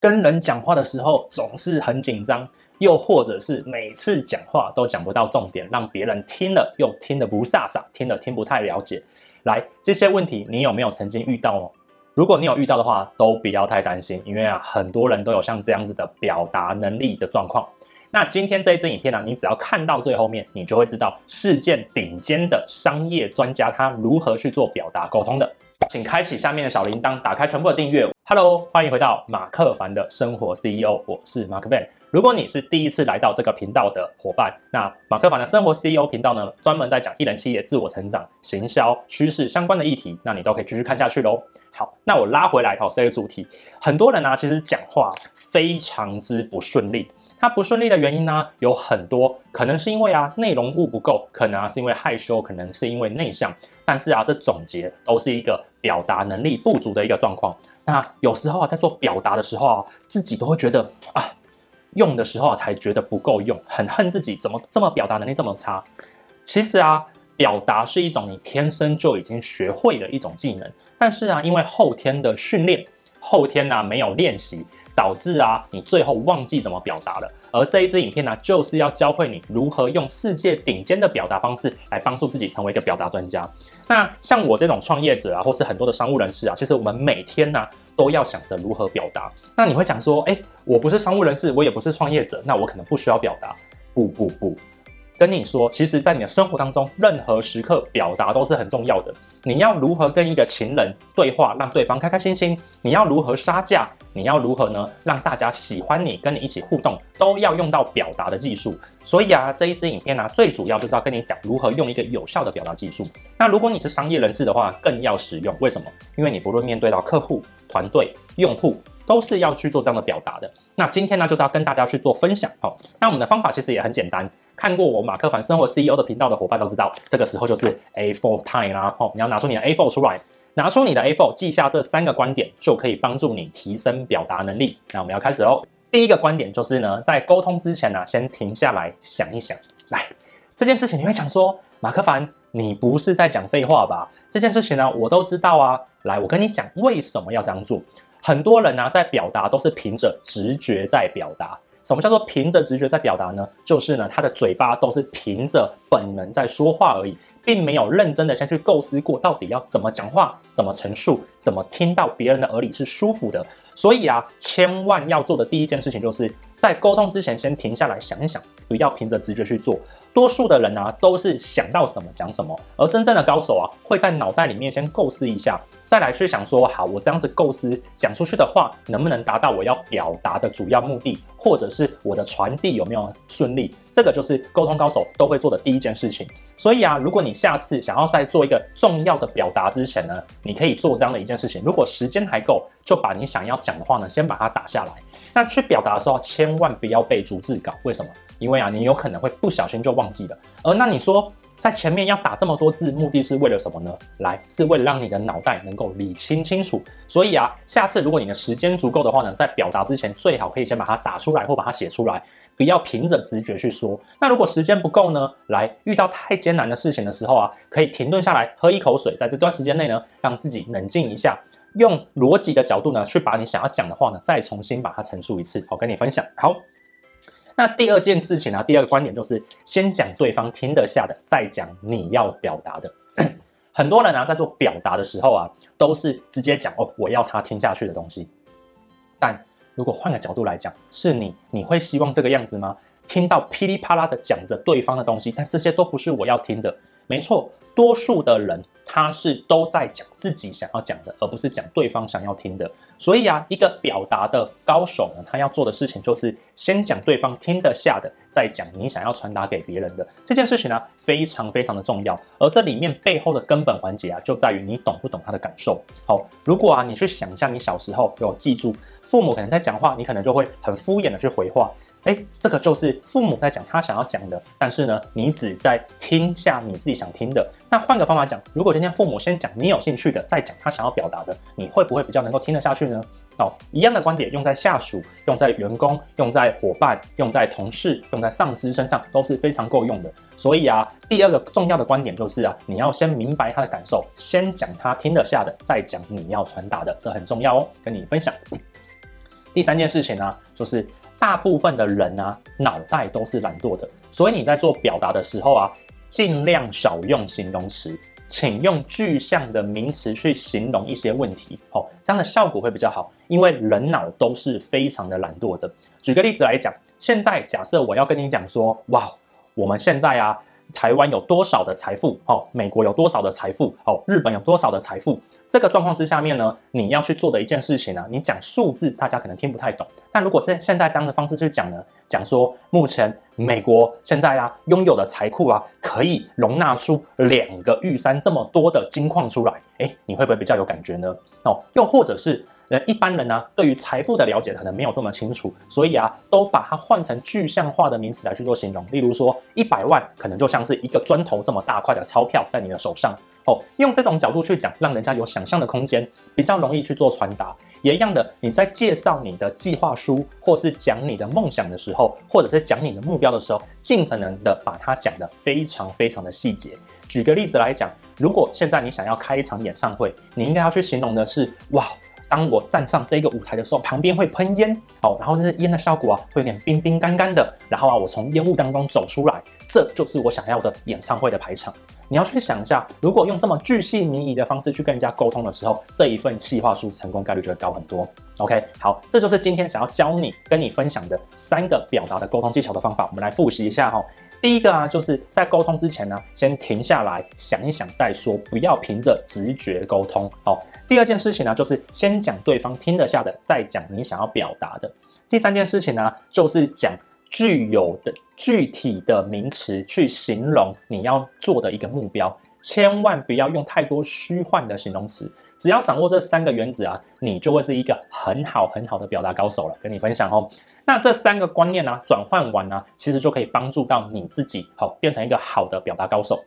跟人讲话的时候总是很紧张，又或者是每次讲话都讲不到重点，让别人听了又听得不飒飒，听了听不太了解。来，这些问题你有没有曾经遇到哦？如果你有遇到的话，都不要太担心，因为啊，很多人都有像这样子的表达能力的状况。那今天这一支影片呢，你只要看到最后面，你就会知道世界顶尖的商业专家他如何去做表达沟通的。请开启下面的小铃铛，打开全部的订阅。Hello，欢迎回到马克凡的生活 CEO，我是马克 Ben。如果你是第一次来到这个频道的伙伴，那马克凡的生活 CEO 频道呢，专门在讲一人企业自我成长、行销、趋势相关的议题，那你都可以继续看下去喽。好，那我拉回来哦，这个主题，很多人呢、啊，其实讲话非常之不顺利。他不顺利的原因呢，有很多，可能是因为啊内容物不够，可能啊是因为害羞，可能是因为内向。但是啊，这总结都是一个表达能力不足的一个状况。那有时候啊，在做表达的时候啊，自己都会觉得啊，用的时候啊才觉得不够用，很恨自己怎么这么表达能力这么差。其实啊，表达是一种你天生就已经学会的一种技能，但是啊，因为后天的训练，后天呢没有练习。导致啊，你最后忘记怎么表达了。而这一支影片呢，就是要教会你如何用世界顶尖的表达方式来帮助自己成为一个表达专家。那像我这种创业者啊，或是很多的商务人士啊，其实我们每天呢都要想着如何表达。那你会想说，诶，我不是商务人士，我也不是创业者，那我可能不需要表达。不不不。跟你说，其实，在你的生活当中，任何时刻表达都是很重要的。你要如何跟一个情人对话，让对方开开心心？你要如何杀价？你要如何呢？让大家喜欢你，跟你一起互动，都要用到表达的技术。所以啊，这一支影片呢、最主要就是要跟你讲如何用一个有效的表达技术。那如果你是商业人士的话，更要实用。为什么？因为你不论面对到客户、团队、用户。都是要去做这样的表达的。那今天呢，就是要跟大家去做分享。好，那我们的方法其实也很简单。看过我马克凡生活 CEO 的频道的伙伴都知道，这个时候就是 A4 time 啦。哦，你要拿出你的 A4 出来，拿出你的 A4，记下这三个观点，就可以帮助你提升表达能力。那我们要开始喽。第一个观点就是呢，在沟通之前呢，先停下来想一想。来，这件事情你会想说，马克凡，你不是在讲废话吧？这件事情呢，我都知道啊。来，我跟你讲，为什么要这样做？很多人呢、在表达都是凭着直觉在表达。什么叫做凭着直觉在表达呢？就是呢，他的嘴巴都是凭着本能在说话而已，并没有认真的先去构思过到底要怎么讲话、怎么陈述、怎么听到别人的耳里是舒服的。所以啊，千万要做的第一件事情，就是在沟通之前先停下来想一想，不要凭着直觉去做。多数的人啊，都是想到什么讲什么，而真正的高手啊，会在脑袋里面先构思一下。再来去想说，好，我这样子构思讲出去的话，能不能达到我要表达的主要目的，或者是我的传递有没有顺利？这个就是沟通高手都会做的第一件事情。所以啊，如果你下次想要再做一个重要的表达之前呢，你可以做这样的一件事情。如果时间还够，就把你想要讲的话呢，先把它打下来。那去表达的时候，千万不要背逐字稿。为什么？因为啊，你有可能会不小心就忘记了。而那你说，在前面要打这么多字，目的是为了什么呢？来，是为了让你的脑袋能够理清清楚。所以啊，下次如果你的时间足够的话呢，在表达之前，最好可以先把它打出来或把它写出来，不要凭着直觉去说。那如果时间不够呢？来，遇到太艰难的事情的时候啊，可以停顿下来，喝一口水，在这段时间内呢，让自己冷静一下，用逻辑的角度呢，去把你想要讲的话呢，再重新把它陈述一次。好，跟你分享。好。那第二件事情呢、啊，第二个观点就是先讲对方听得下的，再讲你要表达的。很多人呢、啊，在做表达的时候啊，都是直接讲哦，我要他听下去的东西。但如果换个角度来讲，是你，你会希望这个样子吗？听到噼里啪啦的讲着对方的东西，但这些都不是我要听的。没错，多数的人。他是都在讲自己想要讲的，而不是讲对方想要听的。所以啊，一个表达的高手呢，他要做的事情就是先讲对方听得下的，再讲你想要传达给别人的这件事情呢、非常非常的重要。而这里面背后的根本环节啊，就在于你懂不懂他的感受。好，如果啊，你去想象你小时候有记住，父母可能在讲话，你可能就会很敷衍的去回话。哎，这个就是父母在讲他想要讲的，但是呢，你只在听下你自己想听的。那换个方法讲，如果今天父母先讲你有兴趣的，再讲他想要表达的，你会不会比较能够听得下去呢？哦，一样的观点用在下属、用在员工、用在伙伴、用在同事、用在上司身上都是非常够用的。所以啊，第二个重要的观点就是啊，你要先明白他的感受，先讲他听得下的，再讲你要传达的，这很重要哦，跟你分享。第三件事情呢，就是大部分的人啊，脑袋都是懒惰的，所以你在做表达的时候啊，尽量少用形容词，请用具象的名词去形容一些问题，哦，这样的效果会比较好。因为人脑都是非常的懒惰的。举个例子来讲，现在假设我要跟你讲说，哇，我们现在啊。台湾有多少的财富？哦，美国有多少的财富？哦，日本有多少的财富？这个状况之下面呢，你要去做的一件事情呢，你讲数字，大家可能听不太懂。但如果是现在这样的方式去讲呢，讲说目前美国现在啊拥有的财库啊，可以容纳出两个玉山这么多的金矿出来，诶，你会不会比较有感觉呢？哦，又或者是？呃，一般人呢、啊，对于财富的了解可能没有这么清楚，所以啊，都把它换成具象化的名词来去做形容。例如说，一百万可能就像是一个砖头这么大块的钞票在你的手上哦。用这种角度去讲，让人家有想象的空间，比较容易去做传达。也一样的，你在介绍你的计划书，或是讲你的梦想的时候，或者是讲你的目标的时候，尽可能的把它讲得非常非常的细节。举个例子来讲，如果现在你想要开一场演唱会，你应该要去形容的是，哇。当我站上这个舞台的时候，旁边会喷烟，哦，然后那烟的效果啊，会有点冰冰干干的，然后啊，我从烟雾当中走出来，这就是我想要的演唱会的排场。你要去想一下，如果用这么巨细靡遗的方式去跟人家沟通的时候，这一份企划书成功概率就会高很多。OK，好，这就是今天想要教你、跟你分享的三个表达的沟通技巧的方法，我们来复习一下哈。第一个啊，就是在沟通之前呢，先停下来想一想再说，不要凭着直觉沟通。好，第二件事情呢，就是先讲对方听得下的，再讲你想要表达的。第三件事情呢，就是讲具有的具体的名词去形容你要做的一个目标，千万不要用太多虚幻的形容词。只要掌握这三个原则啊，你就会是一个很好很好的表达高手了。跟你分享哦。那这三个观念呢、啊，转换完呢、啊，其实就可以帮助到你自己，好变成一个好的表达高手。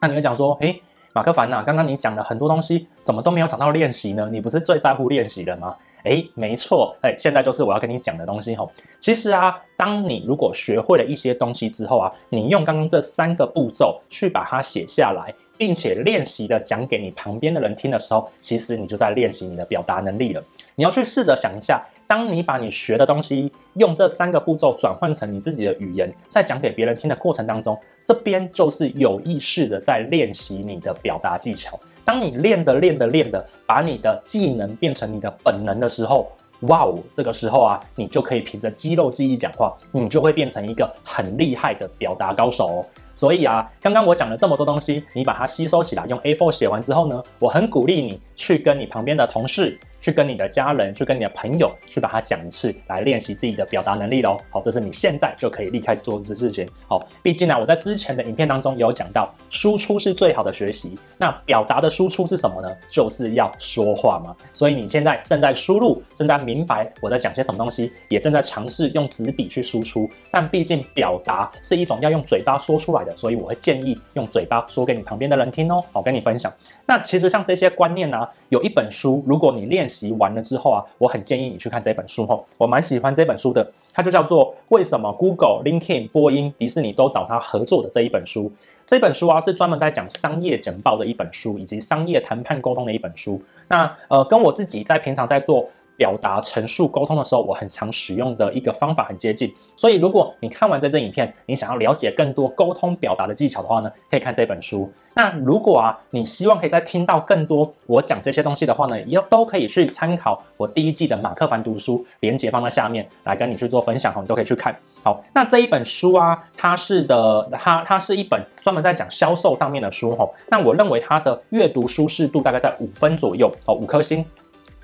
那你会讲说，诶，马克凡呐、啊，刚刚你讲了很多东西，怎么都没有讲到练习呢？你不是最在乎练习的吗？诶，没错，诶，现在就是我要跟你讲的东西吼。其实啊，当你如果学会了一些东西之后啊，你用刚刚这三个步骤去把它写下来，并且练习的讲给你旁边的人听的时候，其实你就在练习你的表达能力了。你要去试着想一下。当你把你学的东西用这三个步骤转换成你自己的语言，在讲给别人听的过程当中，这边就是有意识的在练习你的表达技巧。当你练的练的练的，把你的技能变成你的本能的时候，哇哦，这个时候啊，你就可以凭着肌肉记忆讲话，你就会变成一个很厉害的表达高手哦。所以啊，刚刚我讲了这么多东西，你把它吸收起来，用 A4 写完之后呢，我很鼓励你去跟你旁边的同事。去跟你的家人，去跟你的朋友，去把它讲一次，来练习自己的表达能力喽。好，这是你现在就可以立刻做的事情。好，毕竟呢，我在之前的影片当中有讲到，输出是最好的学习。那表达的输出是什么呢？就是要说话嘛。所以你现在正在输入，正在明白我在讲些什么东西，也正在尝试用纸笔去输出。但毕竟表达是一种要用嘴巴说出来的，所以我会建议用嘴巴说给你旁边的人听哦。好，跟你分享。那其实像这些观念呢、有一本书，如果你练习完了之后啊，我很建议你去看这本书哦。我蛮喜欢这本书的，它就叫做《为什么 Google、LinkedIn、波音、迪士尼都找他合作的这一本书》。这本书啊，是专门在讲商业简报的一本书，以及商业谈判沟通的一本书。那呃，跟我自己在平常在做。表达、陈述、沟通的时候，我很常使用的一个方法很接近。所以，如果你看完这支影片，你想要了解更多沟通表达的技巧的话呢，可以看这本书。那如果啊，你希望可以再听到更多我讲这些东西的话呢，也都可以去参考我第一季的马克凡读书，连接放在下面来跟你去做分享，你都可以去看。好，那这一本书啊，它是的，它它是一本专门在讲销售上面的书哈。那我认为它的阅读舒适度大概在五分左右哦，五颗星。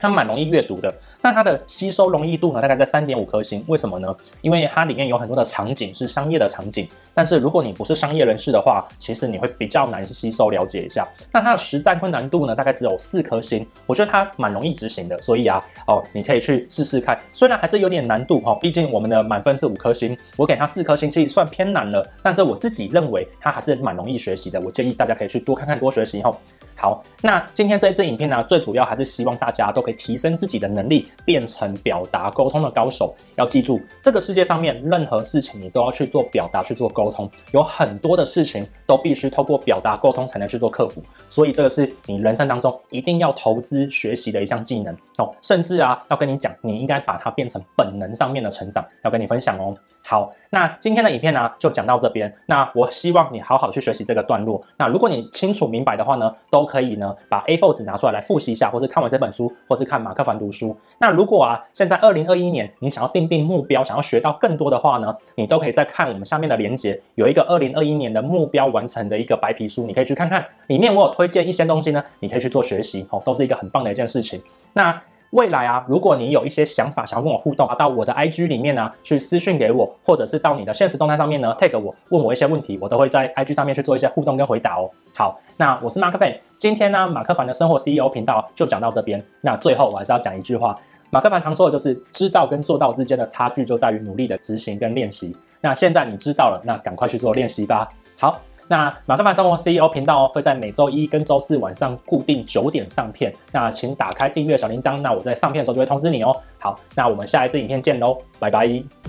它蛮容易阅读的，那它的吸收容易度呢，大概在三点五颗星。为什么呢？因为它里面有很多的场景是商业的场景，但是如果你不是商业人士的话，其实你会比较难吸收了解一下。那它的实战困难度呢，大概只有四颗星。我觉得它蛮容易执行的，所以啊，哦，你可以去试试看。虽然还是有点难度哈，毕竟我们的满分是五颗星，我给它四颗星，其实算偏难了。但是我自己认为它还是蛮容易学习的，我建议大家可以去多看看，多学习哈。好，那今天这一支影片呢，最主要还是希望大家都可以提升自己的能力，变成表达沟通的高手。要记住，这个世界上面任何事情你都要去做表达，去做沟通。有很多的事情都必须透过表达沟通才能去做克服，所以这个是你人生当中一定要投资学习的一项技能哦。甚至啊，要跟你讲，你应该把它变成本能上面的成长，要跟你分享哦。好，那今天的影片呢，就讲到这边。那我希望你好好去学习这个段落。那如果你清楚明白的话呢，都可以呢把 A4 纸拿出来来复习一下，或是看完这本书，或是看马克凡读书。那如果啊，现在二零二一年你想要定定目标，想要学到更多的话呢，你都可以再看我们下面的链接，有一个二零二一年的目标完成的一个白皮书，你可以去看看，里面我有推荐一些东西呢，你可以去做学习哦，都是一个很棒的一件事情。那。未来啊，如果你有一些想法想要跟我互动啊，到我的 IG 里面呢、去私讯给我，或者是到你的现实动态上面呢 tag 我，问我一些问题，我都会在 IG 上面去做一些互动跟回答哦。好，那我是马克凡，今天呢马克凡的生活 CEO 频道就讲到这边。那最后我还是要讲一句话，马克凡常说的就是知道跟做到之间的差距就在于努力的执行跟练习。那现在你知道了，那赶快去做练习吧。好。那马克凡生活 CEO 频道会在每周一跟周四晚上固定九点上片，那请打开订阅小铃铛，那我在上片的时候就会通知你哦。好，那我们下一支影片见喽，拜拜。